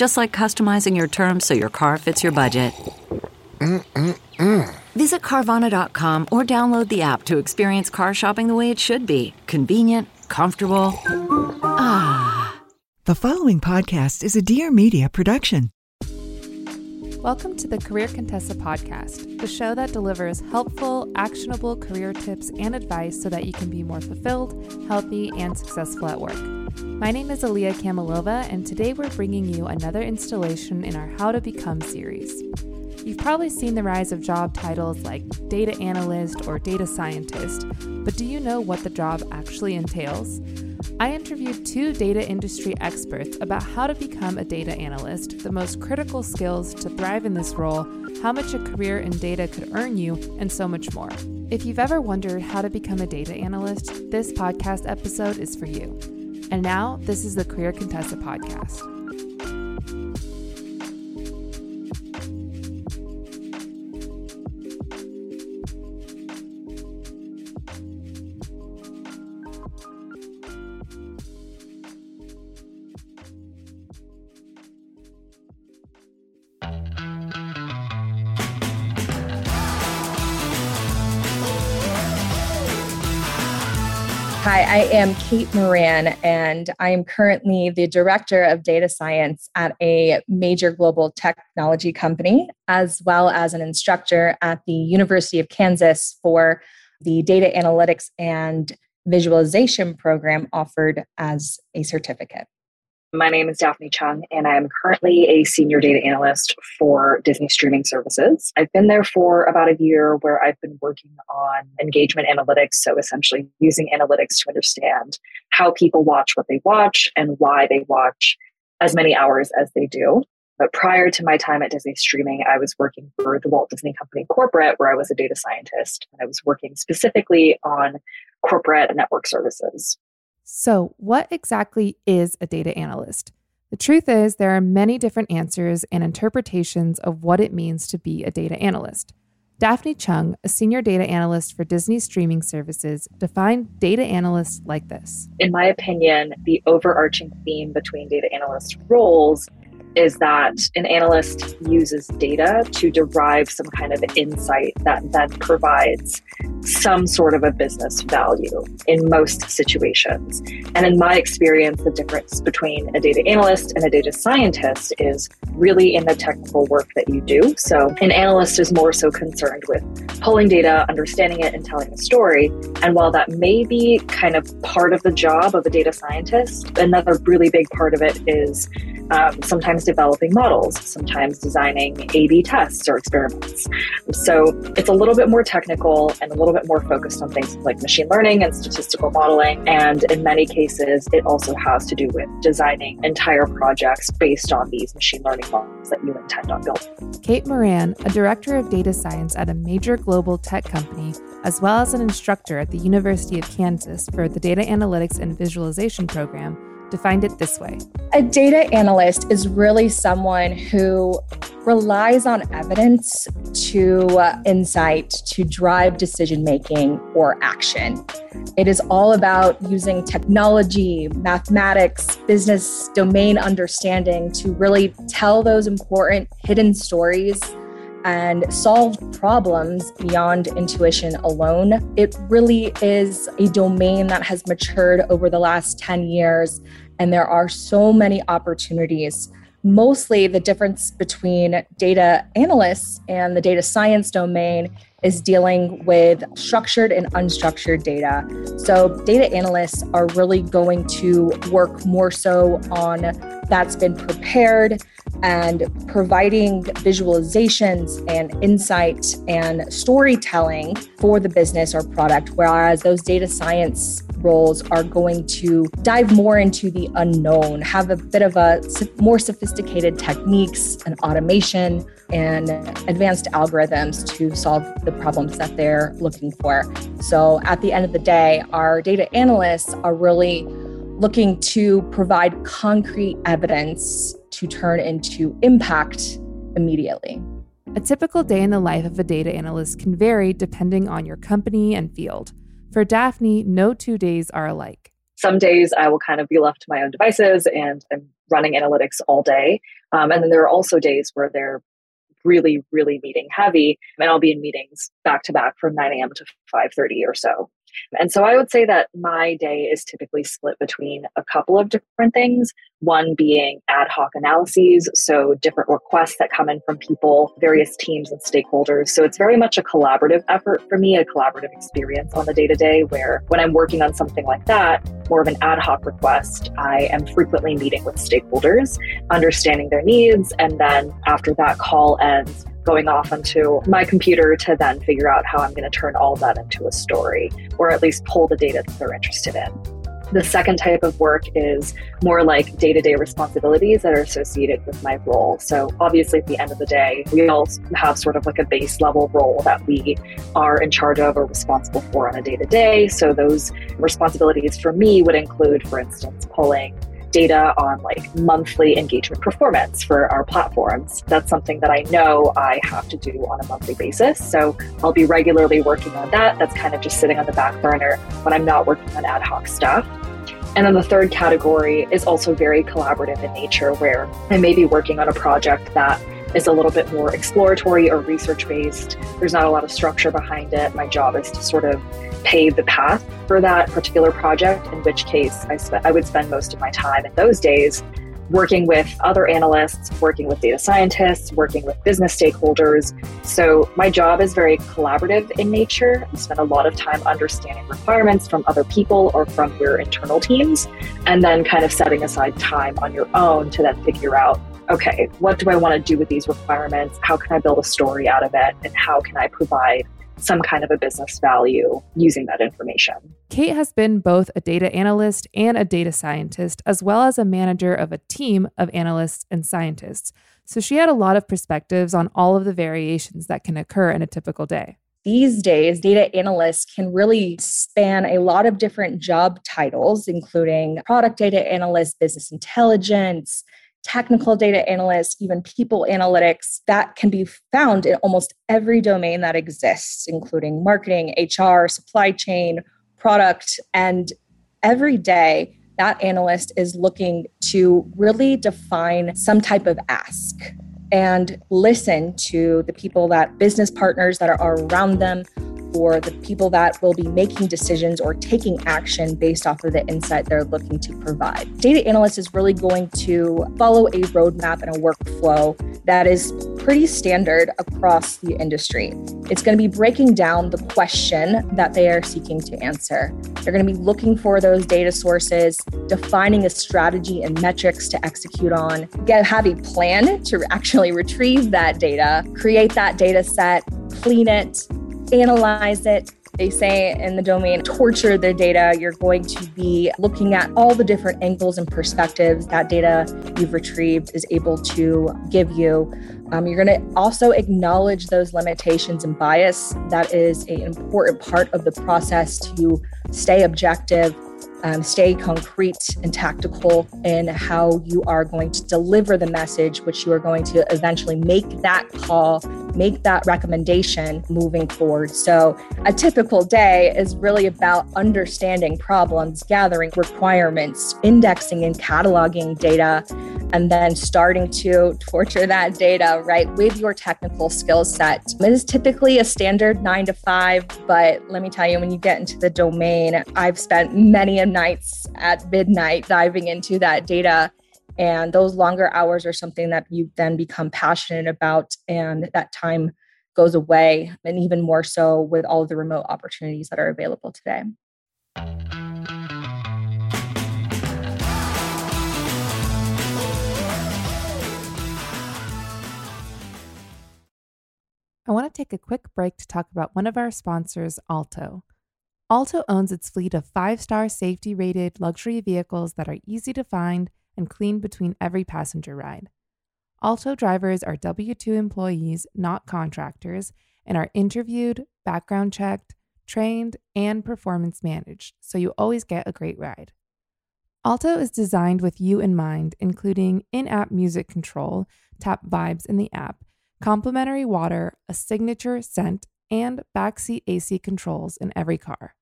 Just like customizing your terms so your car fits your budget. Mm-mm-mm. Visit Carvana.com or download the app to experience car shopping the way it should be convenient, comfortable. Ah. The following podcast is a Dear Media production. Welcome to the Career Contessa podcast, the show that delivers helpful, actionable career tips and advice so that you can be more fulfilled, healthy, and successful at work. My name is Aliyah Kamilova, and today we're bringing you another installation in our How to Become series. You've probably seen the rise of job titles like data analyst or data scientist, but do you know what the job actually entails? I interviewed two data industry experts about how to become a data analyst, the most critical skills to thrive in this role, how much a career in data could earn you, and so much more. If you've ever wondered how to become a data analyst, this podcast episode is for you. And now, this is the Career Contessa podcast. I am Cait Moran, and I am currently the Director of Data Science at a major global technology company, as well as an instructor at the University of Kansas for the Data Analytics and Visualization program offered as a certificate. My name is Daphne Cheung, and I am currently a senior data analyst for Disney Streaming Services. I've been there for about a year where I've been working on engagement analytics. So, essentially, using analytics to understand how people watch what they watch and why they watch as many hours as they do. But prior to my time at Disney Streaming, I was working for the Walt Disney Company corporate, where I was a data scientist. I was working specifically on corporate network services. So, what exactly is a data analyst? The truth is, there are many different answers and interpretations of what it means to be a data analyst. Daphne Cheung, a senior data analyst for Disney streaming services, defined data analysts like this. In my opinion, the overarching theme between data analyst roles is that an analyst uses data to derive some kind of insight that then provides some sort of a business value in most situations. And in my experience, the difference between a data analyst and a data scientist is really in the technical work that you do. So, an analyst is more so concerned with pulling data, understanding it, and telling a story. And while that may be kind of part of the job of a data scientist, another really big part of it is um, sometimes developing models, sometimes designing A B tests or experiments. So it's a little bit more technical and a little bit more focused on things like machine learning and statistical modeling. And in many cases, it also has to do with designing entire projects based on these machine learning models that you intend on building. Cait Moran, a director of data science at a major global tech company, as well as an instructor at the University of Kansas for the Data Analytics and Visualization program, defined it this way A data analyst is really someone who relies on evidence to uh, insight to drive decision making or action. It is all about using technology, mathematics, business domain understanding to really tell those important hidden stories and solve problems beyond intuition alone. It really is a domain that has matured over the last 10 years, and there are so many opportunities mostly the difference between data analysts and the data science domain is dealing with structured and unstructured data. So, data analysts are really going to work more so on that's been prepared and providing visualizations and insight and storytelling for the business or product, whereas those data science roles are going to dive more into the unknown, have a bit of a more sophisticated techniques and automation and advanced algorithms to solve the problems that they're looking for. So at the end of the day, our data analysts are really looking to provide concrete evidence to turn into impact immediately. A typical day in the life of a data analyst can vary depending on your company and field. For Daphne, no two days are alike. Some days I will kind of be left to my own devices and I'm running analytics all day. Um, and then there are also days where they're really, really meeting heavy, and I'll be in meetings back to back from 9 a.m. to 5:30 or so. And so I would say that my day is typically split between a couple of different things. One being ad hoc analyses, so different requests that come in from people, various teams and stakeholders. So it's very much a collaborative effort for me, a collaborative experience on the day to day, where when I'm working on something like that, more of an ad hoc request, I am frequently meeting with stakeholders, understanding their needs, and then after that call ends, going off onto my computer to then figure out how I'm going to turn all that into a story or at least pull the data that they're interested in. The second type of work is more like day to day responsibilities that are associated with my role. So, obviously, at the end of the day, we all have sort of like a base level role that we are in charge of or responsible for on a day to day. So, those responsibilities for me would include, for instance, pulling data on like monthly engagement performance for our platforms. That's something that I know I have to do on a monthly basis. So I'll be regularly working on that. That's kind of just sitting on the back burner when I'm not working on ad hoc stuff. And then the third category is also very collaborative in nature, where I may be working on a project that is a little bit more exploratory or research based. There's not a lot of structure behind it. My job is to sort of pave the path for that particular project, in which case I, I would spend most of my time in those days working with other analysts, working with data scientists, working with business stakeholders. So my job is very collaborative in nature. I spend a lot of time understanding requirements from other people or from your internal teams, and then kind of setting aside time on your own to then figure out okay, what do I want to do with these requirements? How can I build a story out of it? And how can I provide some kind of a business value using that information? Cait has been both a data analyst and a data scientist, as well as a manager of a team of analysts and scientists. So she had a lot of perspectives on all of the variations that can occur in a typical day. These days, data analysts can really span a lot of different job titles, including product data analyst, business intelligence, technical data analysts, even people analytics that can be found in almost every domain that exists, including marketing, HR, supply chain, product. And every day, that analyst is looking to really define some type of ask and listen to the people that business partners that are around them for the people that will be making decisions or taking action based off of the insight they're looking to provide. Data analyst is really going to follow a roadmap and a workflow that is pretty standard across the industry. It's going to be breaking down the question that they are seeking to answer. They're going to be looking for those data sources, defining a strategy and metrics to execute on, get have a plan to actually retrieve that data, create that data set, clean it, analyze it. They say in the domain, torture the data. You're going to be looking at all the different angles and perspectives that data you've retrieved is able to give you. Um, you're going to also acknowledge those limitations and bias. That is an important part of the process to stay objective um, stay concrete and tactical in how you are going to deliver the message, which you are going to eventually make that call, make that recommendation moving forward. So, a typical day is really about understanding problems, gathering requirements, indexing and cataloging data, and then starting to torture that data, right, with your technical skill set. It is typically a standard nine to five, but let me tell you, when you get into the domain, I've spent many a nights at midnight diving into that data And those longer hours are something that you then become passionate about, and that time goes away, and even more so with all of the remote opportunities that are available today. I want to take a quick break to talk about one of our sponsors, Alto. Alto owns its fleet of five star safety rated luxury vehicles that are easy to find and clean between every passenger ride. Alto drivers are W 2 employees, not contractors, and are interviewed, background checked, trained, and performance managed, so you always get a great ride. Alto is designed with you in mind, including in app music control, tap vibes in the app, complimentary water, a signature scent, and backseat AC controls in every car.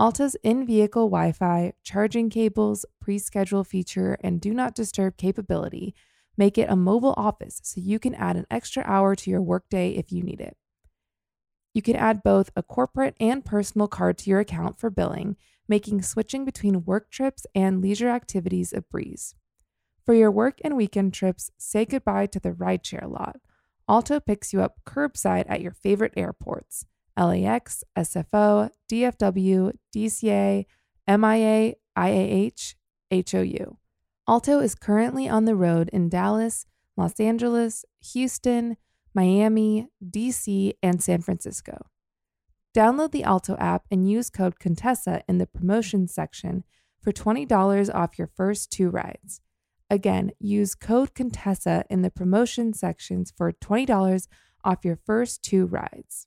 Alto's in vehicle Wi Fi, charging cables, pre schedule feature, and do not disturb capability make it a mobile office so you can add an extra hour to your workday if you need it. You can add both a corporate and personal card to your account for billing, making switching between work trips and leisure activities a breeze. For your work and weekend trips, say goodbye to the rideshare lot. Alto picks you up curbside at your favorite airports LAX, SFO, DFW, DCA, MIA, IAH, HOU. Alto is currently on the road in Dallas, Los Angeles, Houston, Miami, DC, and San Francisco. Download the Alto app and use code Contessa in the promotions section for $20 off your first two rides. Again, use code Contessa in the promotion sections for $20 off your first two rides.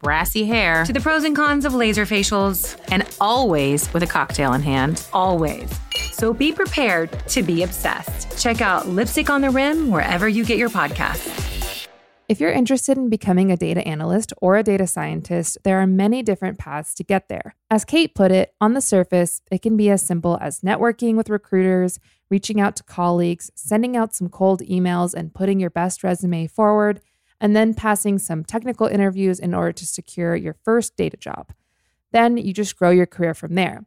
brassy hair to the pros and cons of laser facials, and always with a cocktail in hand. Always. So be prepared to be obsessed. Check out Lipstick on the Rim wherever you get your podcasts. If you're interested in becoming a data analyst or a data scientist, there are many different paths to get there. As Cait put it, on the surface, it can be as simple as networking with recruiters, reaching out to colleagues, sending out some cold emails, and putting your best resume forward, and then passing some technical interviews in order to secure your first data job. Then you just grow your career from there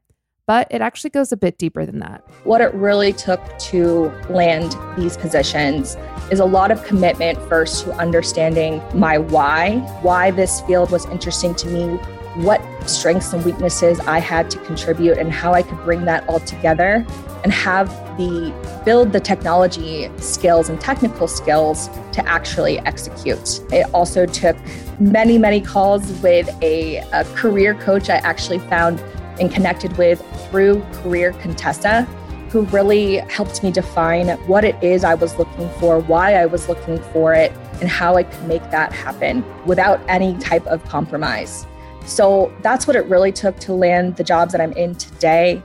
but it actually goes a bit deeper than that. What it really took to land these positions is a lot of commitment first to understanding my why, why this field was interesting to me, what strengths and weaknesses I had to contribute, and how I could bring that all together and have the build the technology skills and technical skills to actually execute. It also took many, many calls with a, a career coach I actually found and connected with through Career Contessa, who really helped me define what it is I was looking for, why I was looking for it, and how I could make that happen without any type of compromise. So that's what it really took to land the jobs that I'm in today.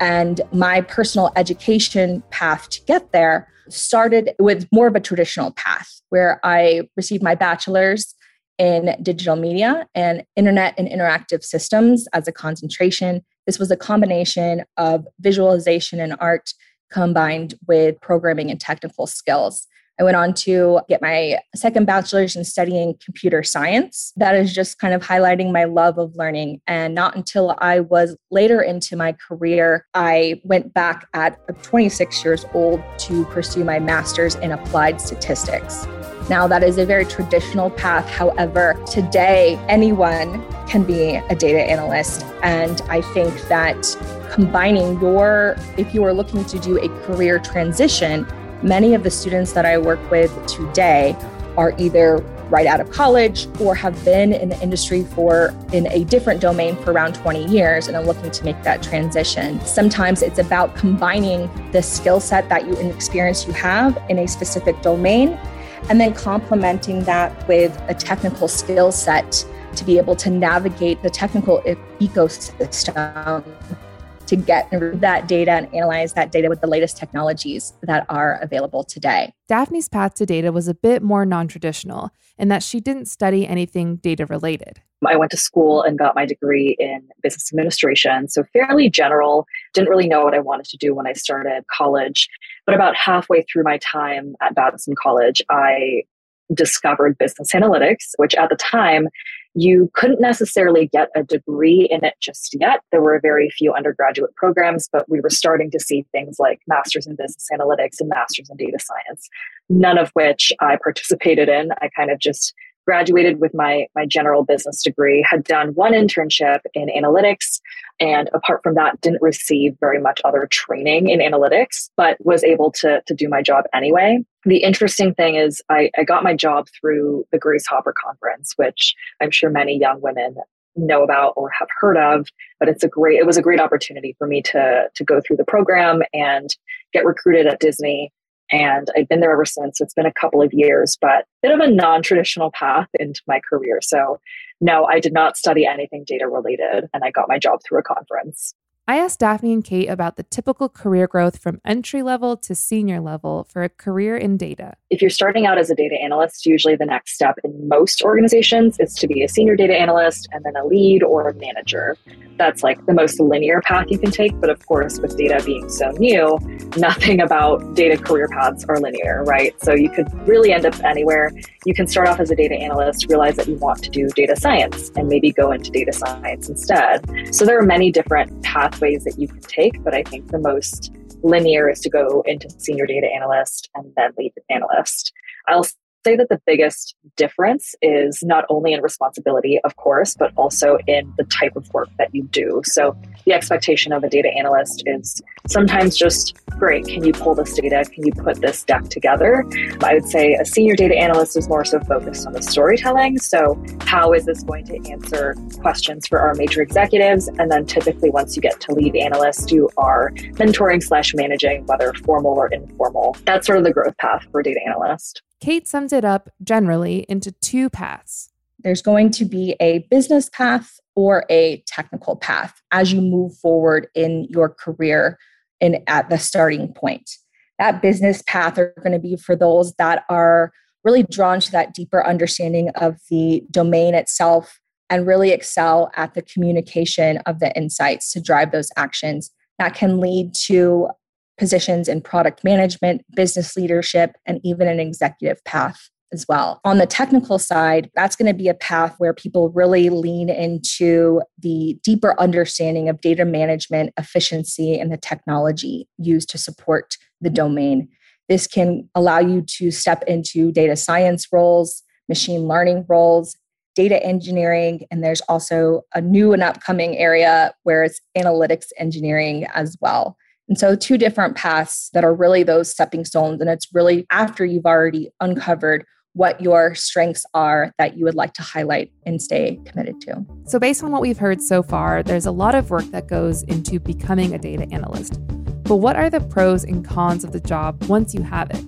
And my personal education path to get there started with more of a traditional path where I received my bachelor's in digital media and internet and interactive systems as a concentration. This was a combination of visualization and art combined with programming and technical skills. I went on to get my second bachelor's in studying computer science. That is just kind of highlighting my love of learning. And not until I was later into my career, I went back at 26 years old to pursue my master's in applied statistics. Now, that is a very traditional path. However, today, anyone can be a data analyst. And I think that combining your, if you are looking to do a career transition, many of the students that I work with today are either right out of college or have been in the industry for in a different domain for around 20 years and are looking to make that transition. Sometimes it's about combining the skill set that you and experience you have in a specific domain and then complementing that with a technical skill set to be able to navigate the technical ecosystem to get that data and analyze that data with the latest technologies that are available today. Daphne's path to data was a bit more non traditional in that she didn't study anything data related. I went to school and got my degree in business administration. So, fairly general. Didn't really know what I wanted to do when I started college. But about halfway through my time at Babson College, I discovered business analytics, which at the time you couldn't necessarily get a degree in it just yet. There were very few undergraduate programs, but we were starting to see things like masters in business analytics and masters in data science, none of which I participated in. I kind of just graduated with my my general business degree had done one internship in analytics and apart from that didn't receive very much other training in analytics but was able to to do my job anyway. The interesting thing is I, I got my job through the grace hopper conference which i'm sure many young women know about or have heard of but it's a great it was a great opportunity for me to to go through the program and get recruited at disney and I've been there ever since. It's been a couple of years, but a bit of a non traditional path into my career. So, no, I did not study anything data related, and I got my job through a conference. I asked Daphne and Cait about the typical career growth from entry level to senior level for a career in data. If you're starting out as a data analyst, usually the next step in most organizations is to be a senior data analyst and then a lead or a manager. That's like the most linear path you can take. But of course, with data being so new, nothing about data career paths are linear, right? So you could really end up anywhere. You can start off as a data analyst, realize that you want to do data science, and maybe go into data science instead. So there are many different paths pathways that you can take, but I think the most linear is to go into senior data analyst and then lead analyst. I'll say that the biggest difference is not only in responsibility, of course, but also in the type of work that you do. So the expectation of a data analyst is sometimes just great, can you pull this data? Can you put this deck together? I would say a senior data analyst is more so focused on the storytelling. So, how is this going to answer questions for our major executives? And then typically, once you get to lead analyst, you are mentoring slash managing, whether formal or informal. That's sort of the growth path for data analyst. Cait sums it up generally into two paths. There's going to be a business path or a technical path as you move forward in your career and at the starting point. That business path are going to be for those that are really drawn to that deeper understanding of the domain itself and really excel at the communication of the insights to drive those actions that can lead to positions in product management, business leadership, and even an executive path as well. On the technical side, that's going to be a path where people really lean into the deeper understanding of data management, efficiency, and the technology used to support the domain. This can allow you to step into data science roles, machine learning roles, data engineering, and there's also a new and upcoming area where it's analytics engineering as well. And so, two different paths that are really those stepping stones. And it's really after you've already uncovered what your strengths are that you would like to highlight and stay committed to. So, based on what we've heard so far, there's a lot of work that goes into becoming a data analyst. But what are the pros and cons of the job once you have it?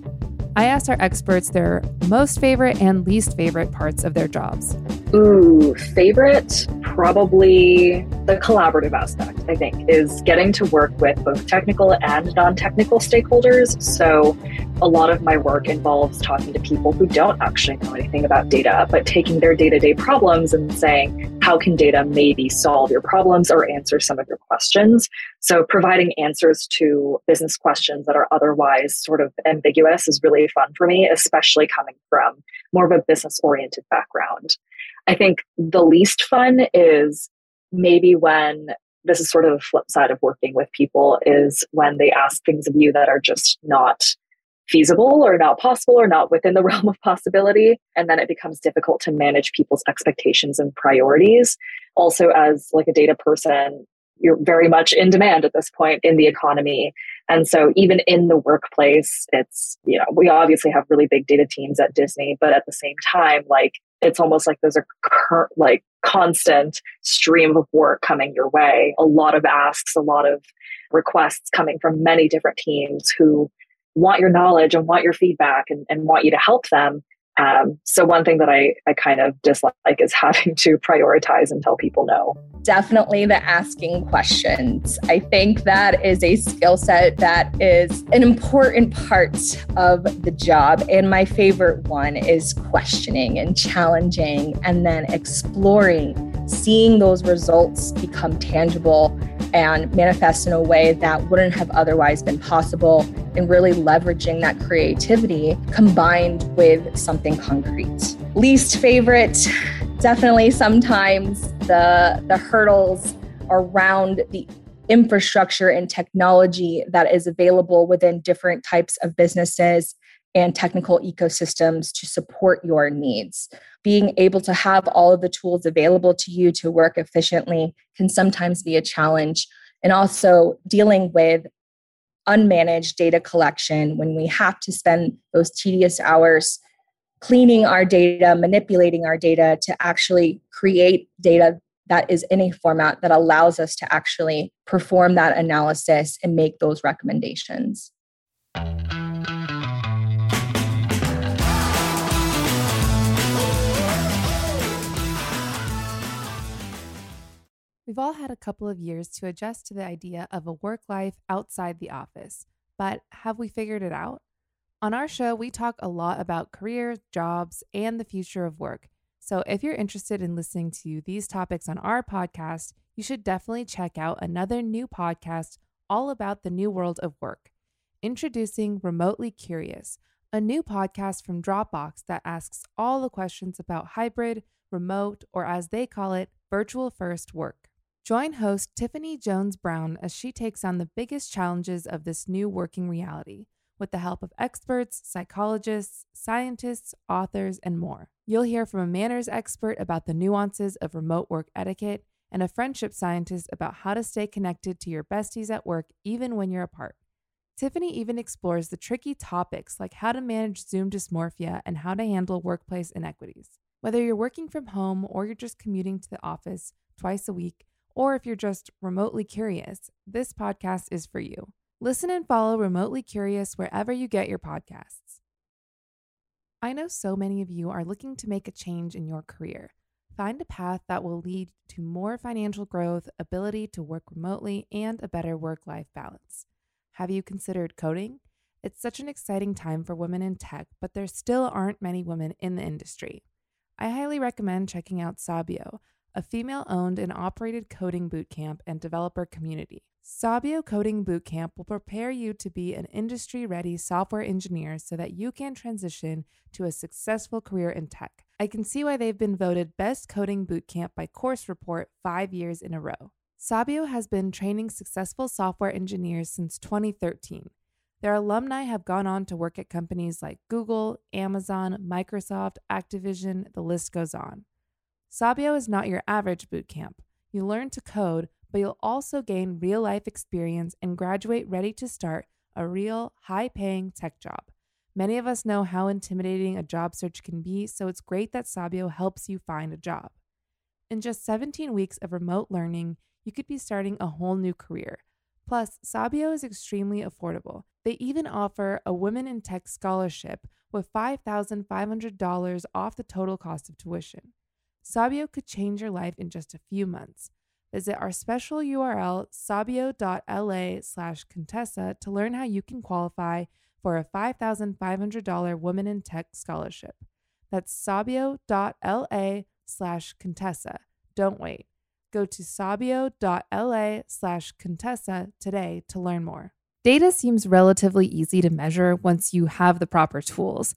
I asked our experts their most favorite and least favorite parts of their jobs. Ooh, favorite? Probably the collaborative aspect, I think, is getting to work with both technical and non technical stakeholders. So, a lot of my work involves talking to people who don't actually know anything about data, but taking their day to day problems and saying, how can data maybe solve your problems or answer some of your questions? So, providing answers to business questions that are otherwise sort of ambiguous is really fun for me, especially coming from more of a business oriented background. I think the least fun is maybe when this is sort of the flip side of working with people is when they ask things of you that are just not feasible or not possible or not within the realm of possibility. And then it becomes difficult to manage people's expectations and priorities. Also as like a data person you're very much in demand at this point in the economy. And so even in the workplace it's you know we obviously have really big data teams at disney but at the same time like it's almost like there's a cur- like constant stream of work coming your way a lot of asks a lot of requests coming from many different teams who want your knowledge and want your feedback and, and want you to help them. Um, so one thing that I, I kind of dislike is having to prioritize and tell people no definitely the asking questions. I think that is a skill set that is an important part of the job. And my favorite one is questioning and challenging and then exploring, seeing those results become tangible and manifest in a way that wouldn't have otherwise been possible and really leveraging that creativity combined with something concrete. Least favorite, definitely sometimes the the hurdles around the infrastructure and technology that is available within different types of businesses and technical ecosystems to support your needs. Being able to have all of the tools available to you to work efficiently can sometimes be a challenge. And also dealing with unmanaged data collection when we have to spend those tedious hours cleaning our data, manipulating our data to actually create data that is in a format that allows us to actually perform that analysis and make those recommendations. We've all had a couple of years to adjust to the idea of a work life outside the office, but have we figured it out? On our show, we talk a lot about careers, jobs, and the future of work. So if you're interested in listening to these topics on our podcast, you should definitely check out another new podcast all about the new world of work. Introducing Remotely Curious, a new podcast from Dropbox that asks all the questions about hybrid, remote, or as they call it, virtual first work. Join host Tiffany Jones Brown as she takes on the biggest challenges of this new working reality with the help of experts, psychologists, scientists, authors, and more. You'll hear from a manners expert about the nuances of remote work etiquette and a friendship scientist about how to stay connected to your besties at work even when you're apart. Tiffany even explores the tricky topics like how to manage Zoom dysmorphia and how to handle workplace inequities. Whether you're working from home or you're just commuting to the office twice a week, or if you're just remotely curious, this podcast is for you. Listen and follow Remotely Curious wherever you get your podcasts. I know so many of you are looking to make a change in your career. Find a path that will lead to more financial growth, ability to work remotely, and a better work life balance. Have you considered coding? It's such an exciting time for women in tech, but there still aren't many women in the industry. I highly recommend checking out Sabio, a female owned and operated coding bootcamp and developer community. Sabio Coding Bootcamp will prepare you to be an industry ready software engineer so that you can transition to a successful career in tech. I can see why they've been voted Best Coding Bootcamp by Course Report five years in a row. Sabio has been training successful software engineers since 2013. Their alumni have gone on to work at companies like Google, Amazon, Microsoft, Activision, the list goes on. Sabio is not your average bootcamp. You learn to code but you'll also gain real life experience and graduate ready to start a real high paying tech job. Many of us know how intimidating a job search can be, so it's great that Sabio helps you find a job. In just 17 weeks of remote learning, you could be starting a whole new career. Plus, Sabio is extremely affordable. They even offer a Women in Tech scholarship with $5,500 off the total cost of tuition. Sabio could change your life in just a few months. Visit our special URL, sabio.la slash Contessa, to learn how you can qualify for a $5,500 Women in Tech scholarship. That's sabio.la slash Contessa. Don't wait. Go to sabio.la slash Contessa today to learn more. Data seems relatively easy to measure once you have the proper tools.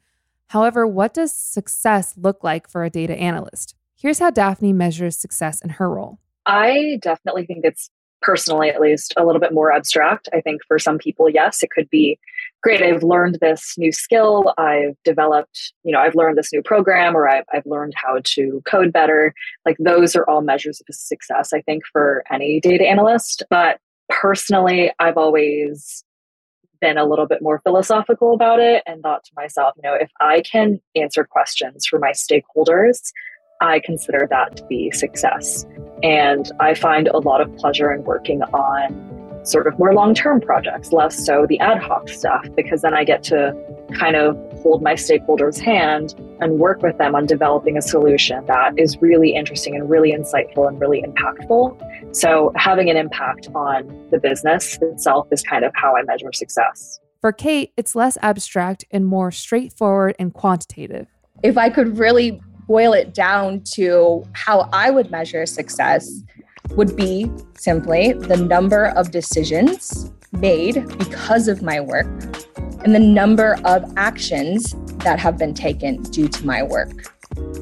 However, what does success look like for a data analyst? Here's how Daphne measures success in her role. I definitely think it's personally, at least, a little bit more abstract. I think for some people, yes, it could be great. I've learned this new skill. I've developed, you know, I've learned this new program or I've, I've learned how to code better. Like those are all measures of success, I think, for any data analyst. But personally, I've always been a little bit more philosophical about it and thought to myself, you know, if I can answer questions for my stakeholders, I consider that to be success. And I find a lot of pleasure in working on sort of more long term projects, less so the ad hoc stuff, because then I get to kind of hold my stakeholders' hand and work with them on developing a solution that is really interesting and really insightful and really impactful. So, having an impact on the business itself is kind of how I measure success. For Cait, it's less abstract and more straightforward and quantitative. If I could really boil it down to how I would measure success, would be simply the number of decisions made because of my work and the number of actions that have been taken due to my work.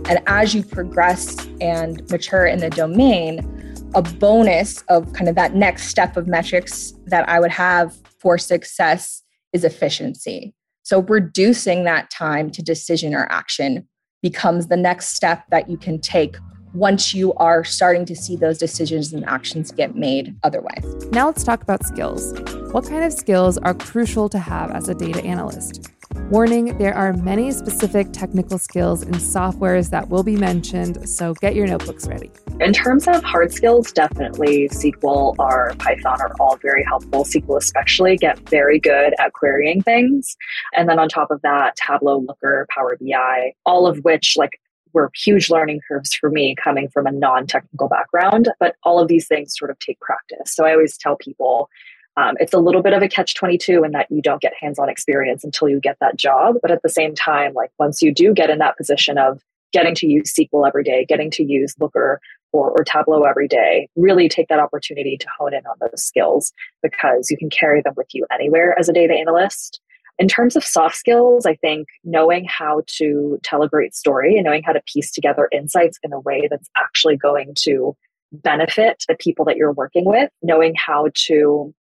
And as you progress and mature in the domain, a bonus of kind of that next step of metrics that I would have for success is efficiency. So reducing that time to decision or action becomes the next step that you can take once you are starting to see those decisions and actions get made otherwise. Now let's talk about skills. What kind of skills are crucial to have as a data analyst? Warning there are many specific technical skills and softwares that will be mentioned, so get your notebooks ready. In terms of hard skills, definitely SQL or Python are all very helpful. SQL, especially, get very good at querying things. And then on top of that, Tableau, Looker, Power BI, all of which, like, were huge learning curves for me coming from a non technical background. But all of these things sort of take practice. So I always tell people um, it's a little bit of a catch 22 in that you don't get hands on experience until you get that job. But at the same time, like once you do get in that position of getting to use SQL every day, getting to use Looker or, or Tableau every day, really take that opportunity to hone in on those skills because you can carry them with you anywhere as a data analyst. In terms of soft skills, I think knowing how to tell a great story and knowing how to piece together insights in a way that's actually going to benefit the people that you're working with, knowing how to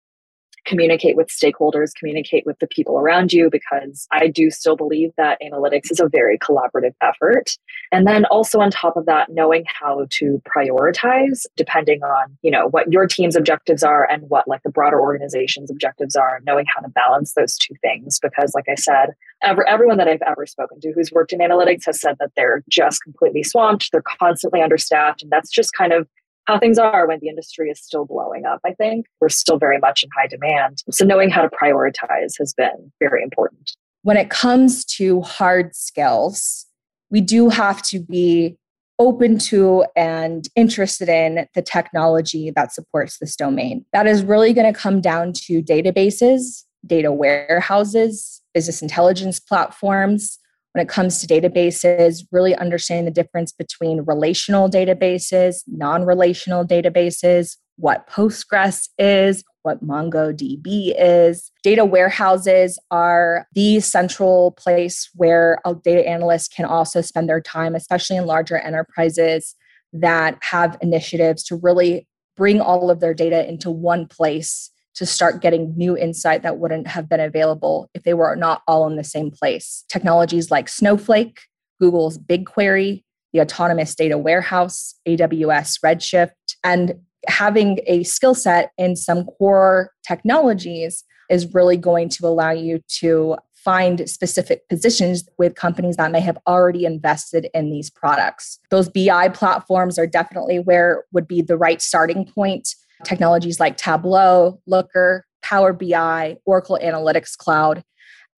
communicate with stakeholders, communicate with the people around you, because I do still believe that analytics is a very collaborative effort. And then also on top of that, knowing how to prioritize depending on, you know, what your team's objectives are and what like the broader organization's objectives are, knowing how to balance those two things. Because like I said, ever, everyone that I've ever spoken to who's worked in analytics has said that they're just completely swamped. They're constantly understaffed. And that's just kind of how things are when the industry is still blowing up, I think. We're still very much in high demand. So knowing how to prioritize has been very important. When it comes to hard skills, we do have to be open to and interested in the technology that supports this domain. That is really going to come down to databases, data warehouses, business intelligence platforms, when it comes to databases, really understanding the difference between relational databases, non relational databases, what Postgres is, what MongoDB is. Data warehouses are the central place where a data analyst can also spend their time, especially in larger enterprises that have initiatives to really bring all of their data into one place to start getting new insight that wouldn't have been available if they were not all in the same place. Technologies like Snowflake, Google's BigQuery, the Autonomous Data Warehouse, AWS Redshift, and having a skill set in some core technologies is really going to allow you to find specific positions with companies that may have already invested in these products. Those BI platforms are definitely where would be the right starting point technologies like Tableau, Looker, Power BI, Oracle Analytics Cloud.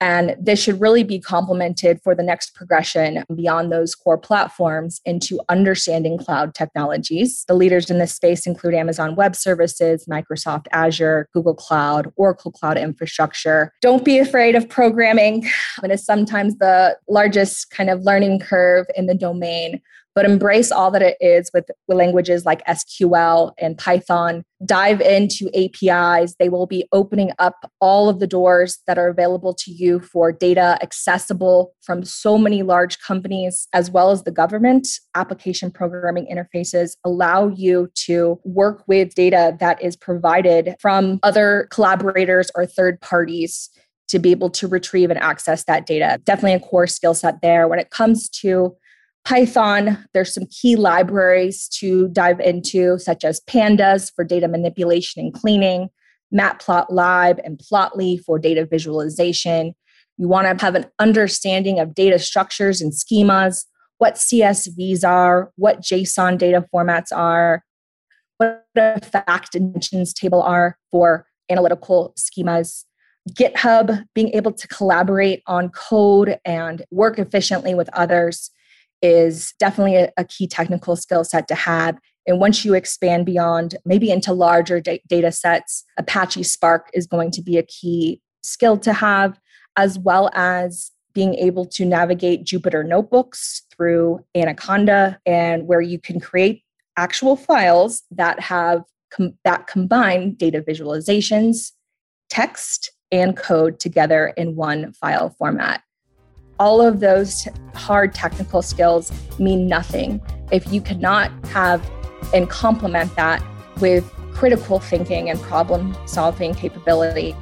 And this should really be complemented for the next progression beyond those core platforms into understanding cloud technologies. The leaders in this space include Amazon Web Services, Microsoft Azure, Google Cloud, Oracle Cloud Infrastructure. Don't be afraid of programming. It is sometimes the largest kind of learning curve in the domain but embrace all that it is with, with languages like SQL and Python. Dive into APIs. They will be opening up all of the doors that are available to you for data accessible from so many large companies as well as the government. Application programming interfaces allow you to work with data that is provided from other collaborators or third parties to be able to retrieve and access that data. Definitely a core skill set there. When it comes to Python, there's some key libraries to dive into, such as Pandas for data manipulation and cleaning, Matplotlib and Plotly for data visualization. You want to have an understanding of data structures and schemas, what CSVs are, what JSON data formats are, what a fact dimensions table are for analytical schemas. GitHub, being able to collaborate on code and work efficiently with others is definitely a, a key technical skill set to have. And once you expand beyond maybe into larger da- data sets, Apache Spark is going to be a key skill to have, as well as being able to navigate Jupyter notebooks through Anaconda and where you can create actual files that have com- that combine data visualizations, text, and code together in one file format all of those hard technical skills mean nothing if you cannot have and complement that with critical thinking and problem solving capabilities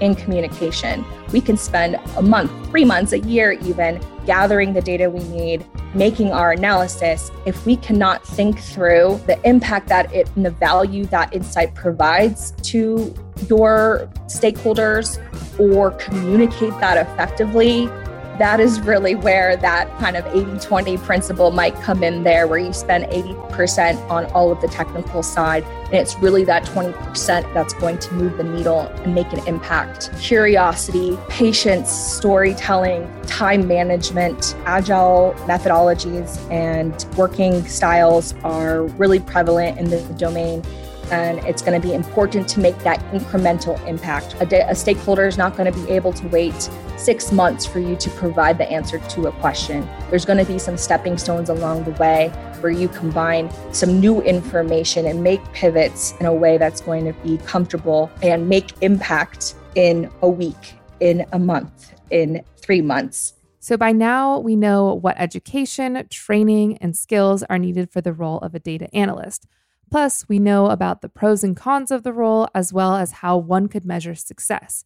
in communication. We can spend a month, three months, a year even gathering the data we need, making our analysis. If we cannot think through the impact that it and the value that insight provides to your stakeholders or communicate that effectively, that is really where that kind of 80 20 principle might come in there, where you spend 80% on all of the technical side. And it's really that 20% that's going to move the needle and make an impact. Curiosity, patience, storytelling, time management, agile methodologies, and working styles are really prevalent in the domain and it's going to be important to make that incremental impact. A, a stakeholder is not going to be able to wait six months for you to provide the answer to a question. There's going to be some stepping stones along the way where you combine some new information and make pivots in a way that's going to be comfortable and make impact in a week, in a month, in three months. So by now, we know what education, training, and skills are needed for the role of a data analyst. Plus, we know about the pros and cons of the role, as well as how one could measure success.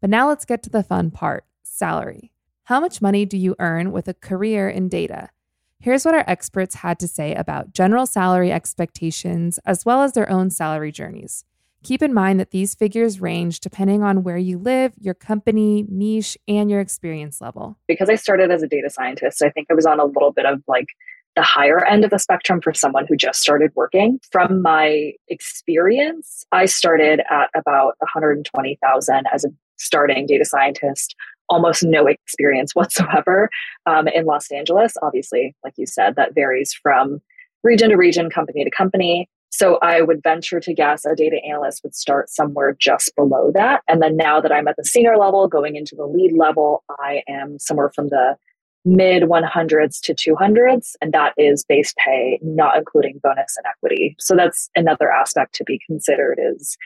But now let's get to the fun part salary. How much money do you earn with a career in data? Here's what our experts had to say about general salary expectations, as well as their own salary journeys. Keep in mind that these figures range depending on where you live, your company, niche, and your experience level. Because I started as a data scientist, I think I was on a little bit of like the higher end of the spectrum for someone who just started working. From my experience, I started at about 120,000 as a starting data scientist, almost no experience whatsoever um, in Los Angeles. Obviously, like you said, that varies from region to region, company to company. So I would venture to guess a data analyst would start somewhere just below that. And then now that I'm at the senior level, going into the lead level, I am somewhere from the mid 100s to 200s and that is base pay not including bonus and equity. So that's another aspect to be considered is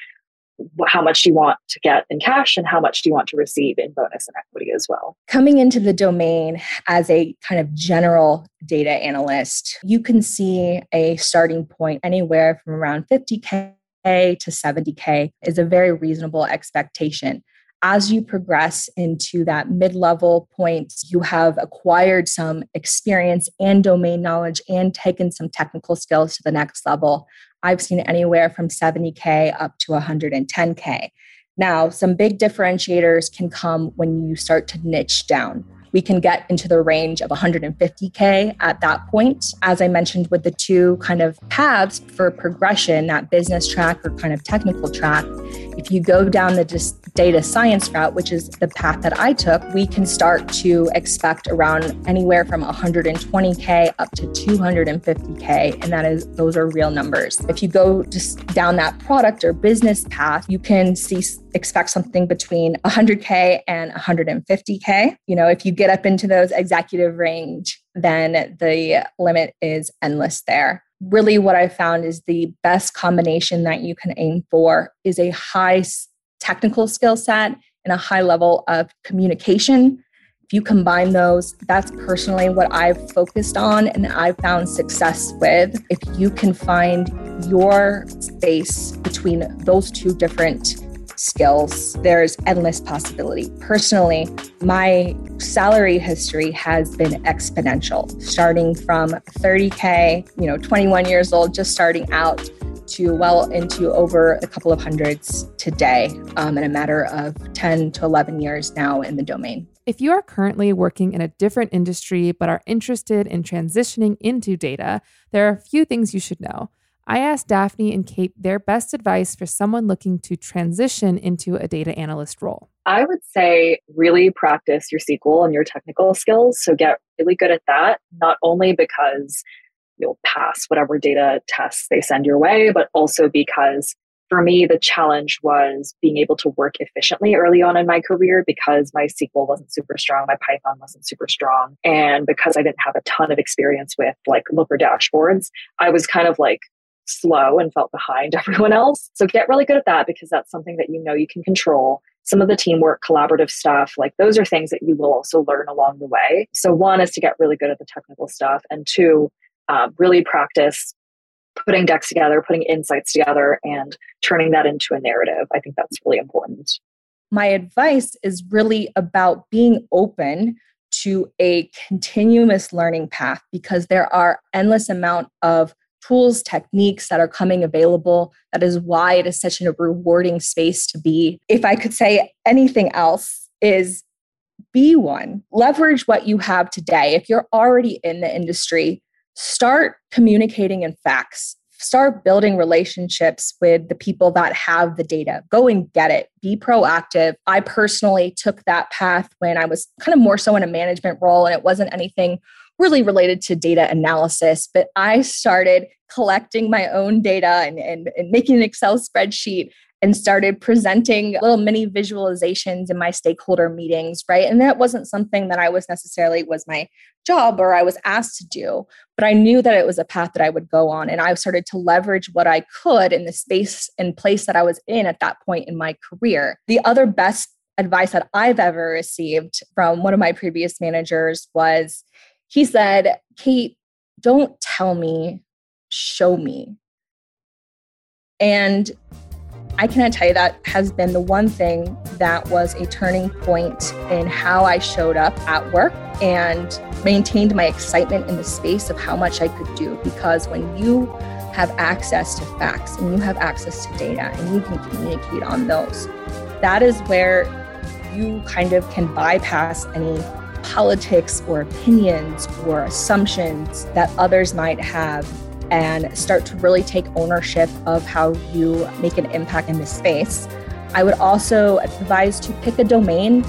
how much do you want to get in cash and how much do you want to receive in bonus and equity as well. Coming into the domain as a kind of general data analyst you can see a starting point anywhere from around 50k to 70k is a very reasonable expectation as you progress into that mid level point, you have acquired some experience and domain knowledge and taken some technical skills to the next level. I've seen anywhere from 70K up to 110K. Now, some big differentiators can come when you start to niche down we can get into the range of 150K at that point. As I mentioned, with the two kind of paths for progression, that business track or kind of technical track, if you go down the data science route, which is the path that I took, we can start to expect around anywhere from 120K up to 250K. And that is, those are real numbers. If you go just down that product or business path, you can see expect something between 100K and 150K. You know, if you get up into those executive range, then the limit is endless there. Really, what I found is the best combination that you can aim for is a high technical skill set and a high level of communication. If you combine those, that's personally what I've focused on and I've found success with. If you can find your space between those two different skills, there's endless possibility. Personally, my salary history has been exponential, starting from 30K, you know, 21 years old, just starting out to well into over a couple of hundreds today um, in a matter of 10 to 11 years now in the domain. If you are currently working in a different industry but are interested in transitioning into data, there are a few things you should know. I asked Daphne and Cait their best advice for someone looking to transition into a data analyst role. I would say really practice your SQL and your technical skills. So get really good at that, not only because you'll pass whatever data tests they send your way, but also because for me, the challenge was being able to work efficiently early on in my career because my SQL wasn't super strong, my Python wasn't super strong. And because I didn't have a ton of experience with like looker dashboards, I was kind of like slow and felt behind everyone else. So get really good at that because that's something that you know you can control. Some of the teamwork, collaborative stuff, like those are things that you will also learn along the way. So, one is to get really good at the technical stuff, and two, uh, really practice putting decks together, putting insights together, and turning that into a narrative. I think that's really important. My advice is really about being open to a continuous learning path because there are endless amount of tools techniques that are coming available that is why it is such a rewarding space to be. If i could say anything else is be one leverage what you have today. If you're already in the industry start communicating in facts. Start building relationships with the people that have the data. Go and get it. Be proactive. I personally took that path when i was kind of more so in a management role and it wasn't anything really related to data analysis but i started collecting my own data and, and, and making an excel spreadsheet and started presenting little mini visualizations in my stakeholder meetings right? And that wasn't something that i was necessarily was my job or i was asked to do but i knew that it was a path that i would go on. And i started to leverage what i could in the space and place that i was in at that point in my career. The other best advice that i've ever received from one of my previous managers was he said Cait don't tell me show me and I cannot tell you that has been the one thing that was a turning point in how I showed up at work and maintained my excitement in the space of how much I could do. Because when you have access to facts and you have access to data and you can communicate on those, that is where you kind of can bypass any politics or opinions or assumptions that others might have and start to really take ownership of how you make an impact in this space. I would also advise to pick a domain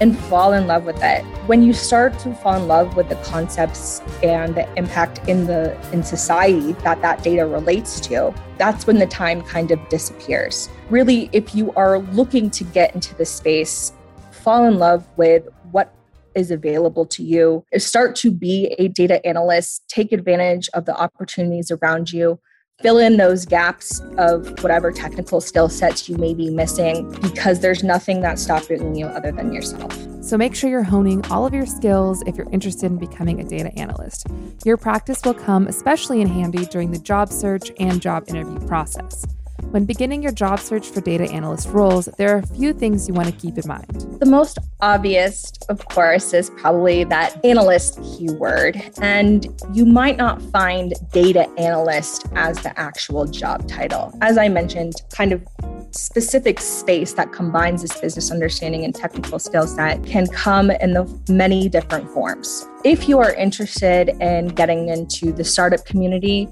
and fall in love with it. When you start to fall in love with the concepts and the impact in the in society that that data relates to, that's when the time kind of disappears. Really, if you are looking to get into the space, fall in love with is available to you. Start to be a data analyst, take advantage of the opportunities around you, fill in those gaps of whatever technical skill sets you may be missing because there's nothing that's stopping you other than yourself. So make sure you're honing all of your skills if you're interested in becoming a data analyst. Your practice will come especially in handy during the job search and job interview process. When beginning your job search for data analyst roles, there are a few things you want to keep in mind. The most obvious, of course, is probably that analyst keyword. And you might not find data analyst as the actual job title. As I mentioned, kind of specific space that combines this business understanding and technical skill set can come in the many different forms. If you are interested in getting into the startup community,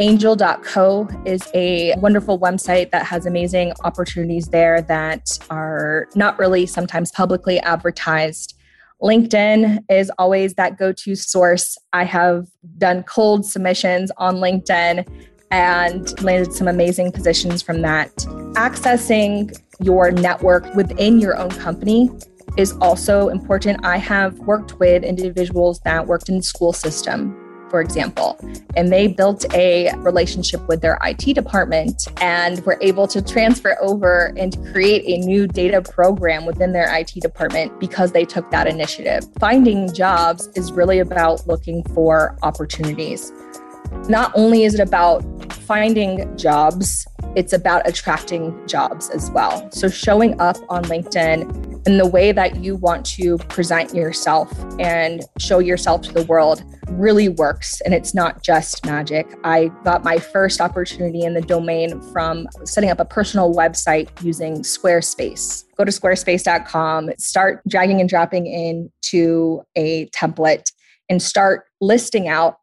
Angel.co is a wonderful website that has amazing opportunities there that are not really sometimes publicly advertised. LinkedIn is always that go to source. I have done cold submissions on LinkedIn and landed some amazing positions from that. Accessing your network within your own company is also important. I have worked with individuals that worked in the school system for example, and they built a relationship with their IT department and were able to transfer over and create a new data program within their IT department because they took that initiative. Finding jobs is really about looking for opportunities. Not only is it about finding jobs, it's about attracting jobs as well. So, showing up on LinkedIn in the way that you want to present yourself and show yourself to the world really works and it's not just magic. I got my first opportunity in the domain from setting up a personal website using Squarespace. Go to squarespace.com, start dragging and dropping into a template and start listing out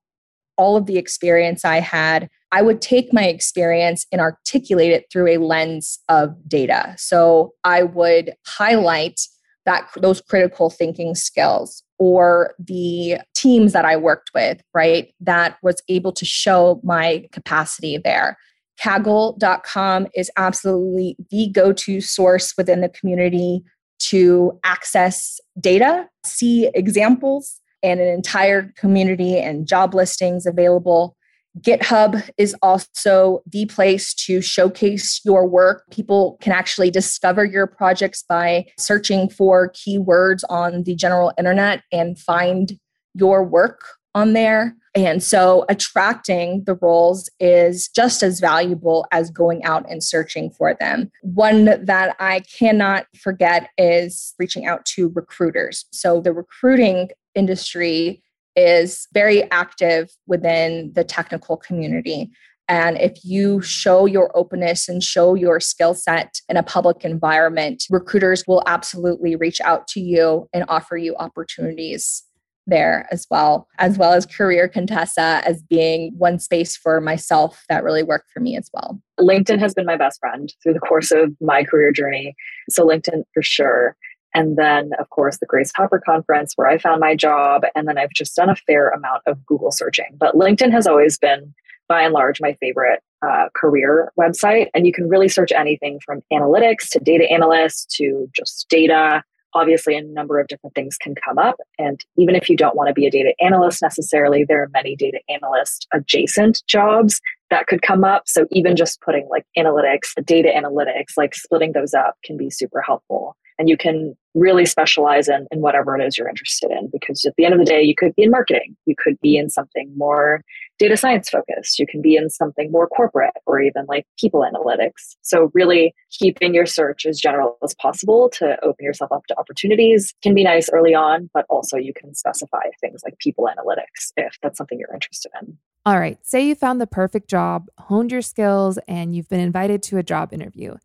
all of the experience I had I would take my experience and articulate it through a lens of data. So I would highlight that those critical thinking skills or the teams that I worked with, right, that was able to show my capacity there. Kaggle.com is absolutely the go to source within the community to access data, see examples, and an entire community and job listings available. GitHub is also the place to showcase your work. People can actually discover your projects by searching for keywords on the general internet and find your work on there. And so attracting the roles is just as valuable as going out and searching for them. One that I cannot forget is reaching out to recruiters. So the recruiting industry is very active within the technical community. And if you show your openness and show your skill set in a public environment, recruiters will absolutely reach out to you and offer you opportunities there as well, as well as Career Contessa as being one space for myself that really worked for me as well. LinkedIn has been my best friend through the course of my career journey. So, LinkedIn for sure. And then, of course, the Grace Hopper Conference, where I found my job. And then I've just done a fair amount of Google searching. But LinkedIn has always been, by and large, my favorite uh, career website. And you can really search anything from analytics to data analysts to just data. Obviously, a number of different things can come up. And even if you don't want to be a data analyst necessarily, there are many data analyst adjacent jobs that could come up. So even just putting like analytics, data analytics, like splitting those up can be super helpful and you can really specialize in, in whatever it is you're interested in because at the end of the day you could be in marketing you could be in something more data science focused you can be in something more corporate or even like people analytics. So really keeping your search as general as possible to open yourself up to opportunities can be nice early on but also you can specify things like people analytics if that's something you're interested in. All right. Say you found the perfect job honed your skills and you've been invited to a job interview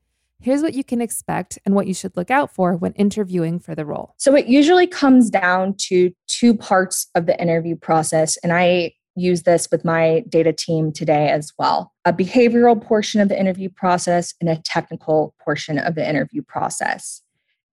Here's what you can expect and what you should look out for when interviewing for the role. So, it usually comes down to two parts of the interview process. And I use this with my data team today as well a behavioral portion of the interview process and a technical portion of the interview process.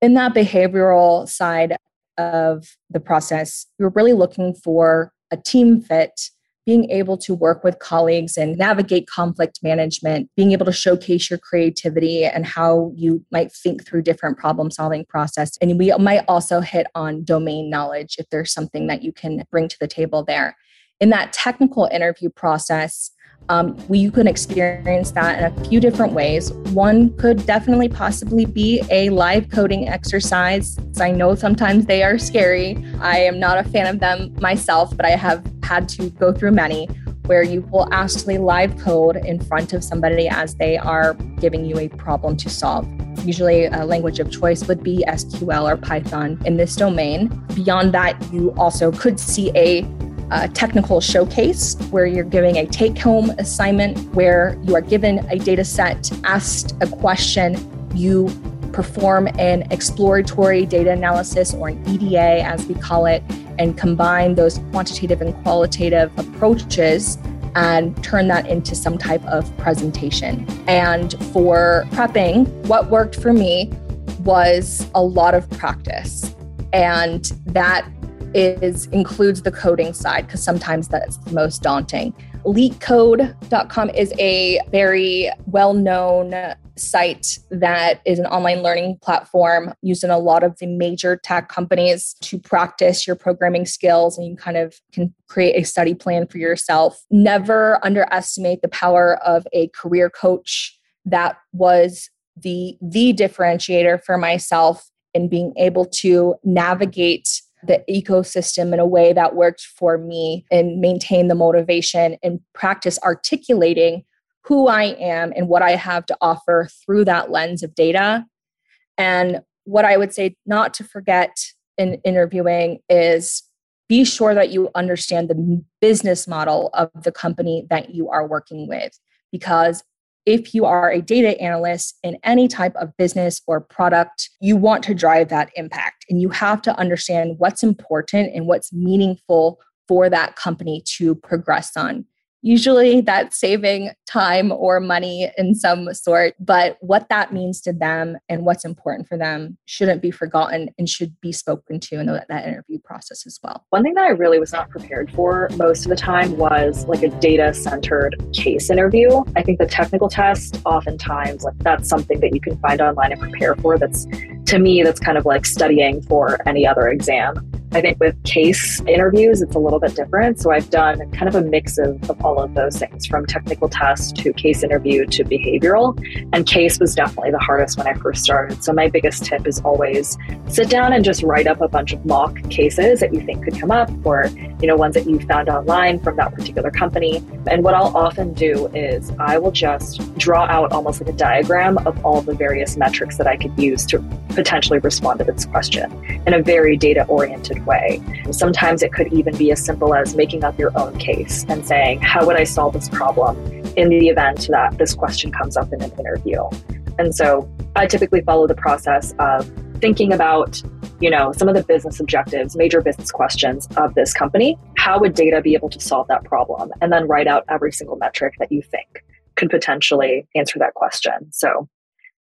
In that behavioral side of the process, you're really looking for a team fit being able to work with colleagues and navigate conflict management, being able to showcase your creativity and how you might think through different problem solving process. And we might also hit on domain knowledge if there's something that you can bring to the table there. In that technical interview process, um, we, you can experience that in a few different ways. One could definitely possibly be a live coding exercise. I know sometimes they are scary. I am not a fan of them myself, but I have had to go through many where you will actually live code in front of somebody as they are giving you a problem to solve. Usually, a language of choice would be SQL or Python in this domain. Beyond that, you also could see a a technical showcase where you're giving a take home assignment where you are given a data set, asked a question, you perform an exploratory data analysis or an EDA, as we call it, and combine those quantitative and qualitative approaches and turn that into some type of presentation. And for prepping, what worked for me was a lot of practice. And that is includes the coding side because sometimes that's the most daunting. LeetCode.com is a very well-known site that is an online learning platform used in a lot of the major tech companies to practice your programming skills and you kind of can create a study plan for yourself. Never underestimate the power of a career coach. That was the the differentiator for myself in being able to navigate the ecosystem in a way that worked for me and maintain the motivation and practice articulating who I am and what I have to offer through that lens of data. And what I would say not to forget in interviewing is be sure that you understand the business model of the company that you are working with because if you are a data analyst in any type of business or product, you want to drive that impact and you have to understand what's important and what's meaningful for that company to progress on. Usually that's saving time or money in some sort, but what that means to them and what's important for them shouldn't be forgotten and should be spoken to in that interview process as well. One thing that I really was not prepared for most of the time was like a data centered case interview. I think the technical test, oftentimes, like that's something that you can find online and prepare for. That's to me, that's kind of like studying for any other exam. I think with case interviews, it's a little bit different. So I've done kind of a mix of, of all of those things from technical test to case interview to behavioral. And case was definitely the hardest when I first started. So my biggest tip is always sit down and just write up a bunch of mock cases that you think could come up or, you know, ones that you found online from that particular company. And what I'll often do is I will just draw out almost like a diagram of all the various metrics that I could use to potentially respond to this question in a very data oriented way. Sometimes it could even be as simple as making up your own case and saying, How would I solve this problem in the event that this question comes up in an interview? And so I typically follow the process of thinking about you know some of the business objectives major business questions of this company how would data be able to solve that problem and then write out every single metric that you think could potentially answer that question so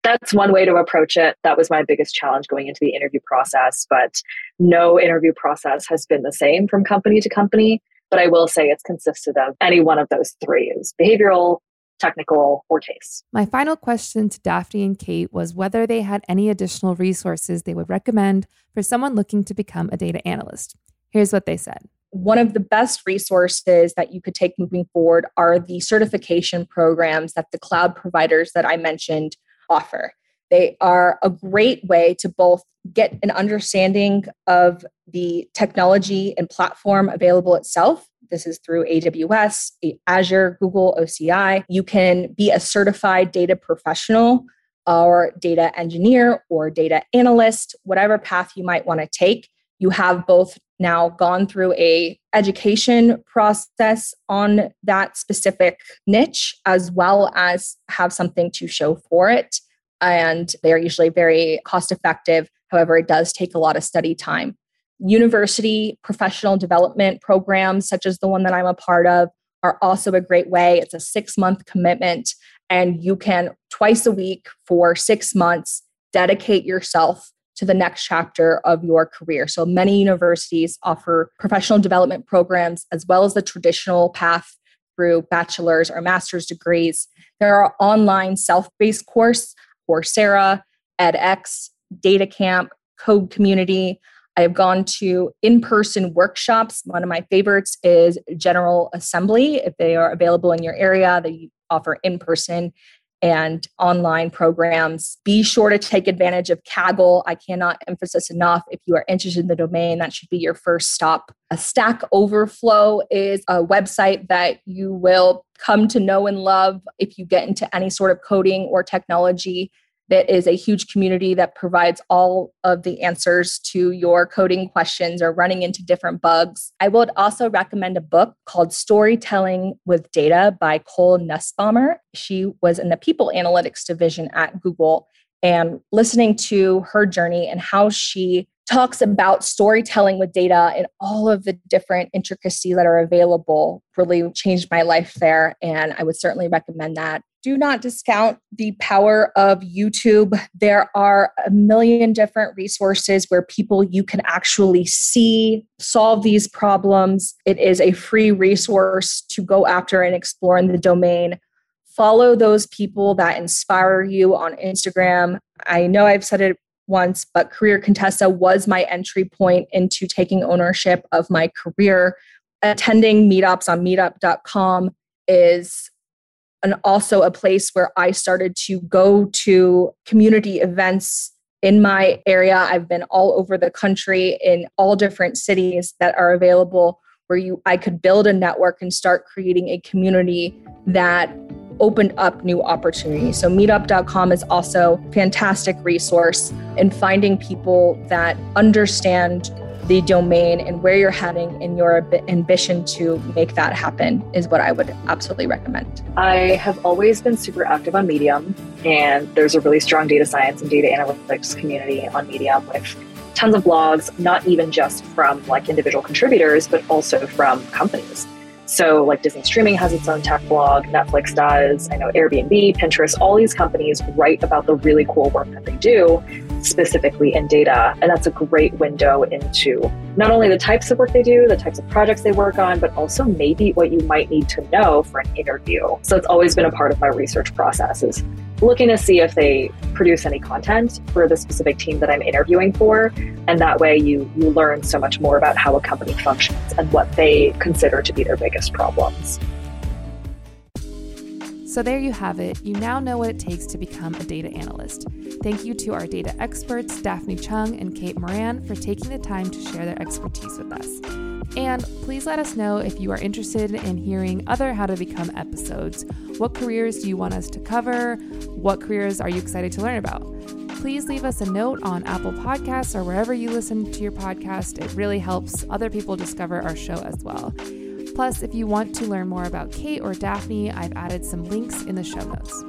that's one way to approach it. That was my biggest challenge going into the interview process. But no interview process has been the same from company to company. But I will say it's consisted of any one of those three is behavioral, technical, or case. My final question to Daphne and Cait was whether they had any additional resources they would recommend for someone looking to become a data analyst. Here's what they said. One of the best resources that you could take moving forward are the certification programs that the cloud providers that I mentioned offer. They are a great way to both get an understanding of the technology and platform available itself. This is through AWS, Azure, Google, OCI. You can be a certified data professional or data engineer or data analyst, whatever path you might want to take. You have both now gone through a education process on that specific niche as well as have something to show for it. And they're usually very cost effective. However it does take a lot of study time. University professional development programs such as the one that i'm a part of are also a great way. It's a 6 month commitment and you can twice a week for 6 months dedicate yourself to the next chapter of your career. So many universities offer professional development programs as well as the traditional path through bachelor's or master's degrees. There are online self-based course, Coursera, edX, DataCamp, Codecademy. I have gone to in person workshops. One of my favorites is General Assembly. If they are available in your area, they offer in person and online programs. Be sure to take advantage of Kaggle. I cannot emphasize enough. If you are interested in the domain, that should be your first stop. A Stack Overflow is a website that you will come to know and love if you get into any sort of coding or technology that is a huge community that provides all of the answers to your coding questions or running into different bugs. I would also recommend a book called Storytelling with Data by Cole Nussbaumer. She was in the people analytics division at Google and listening to her journey and how she talks about storytelling with data and all of the different intricacies that are available really changed my life there and i would certainly recommend that do not discount the power of YouTube. There are a million different resources where people you can actually see solve these problems. It is a free resource to go after and explore in the domain. Follow those people that inspire you on Instagram. I know I've said it once, but Career Contessa was my entry point into taking ownership of my career. Attending meetups on meetup.com is and also a place where I started to go to community events in my area. I've been all over the country in all different cities that are available where you I could build a network and start creating a community that opened up new opportunities. So meetup.com is also fantastic resource in finding people that understand the domain and where you're heading in your ambition to make that happen is what I would absolutely recommend. I have always been super active on Medium, and there's a really strong data science and data analytics community on Medium with tons of blogs, not even just from like individual contributors, but also from companies. So, like Disney Streaming has its own tech blog, Netflix does, I know Airbnb, Pinterest, all these companies write about the really cool work that they do specifically in data. And that's a great window into not only the types of work they do, the types of projects they work on, but also maybe what you might need to know for an interview. So it's always been a part of my research process is looking to see if they produce any content for the specific team that I'm interviewing for. And that way you you learn so much more about how a company functions and what they consider to be their biggest problems. So there you have it. You now know what it takes to become a data analyst. Thank you to our data experts, Daphne Cheung and Cait Moran, for taking the time to share their expertise with us. And please let us know if you are interested in hearing other How to Become episodes. What careers do you want us to cover? What careers are you excited to learn about? Please leave us a note on Apple Podcasts or wherever you listen to your podcast. It really helps other people discover our show as well. Plus, if you want to learn more about Cait or Daphne, I've added some links in the show notes.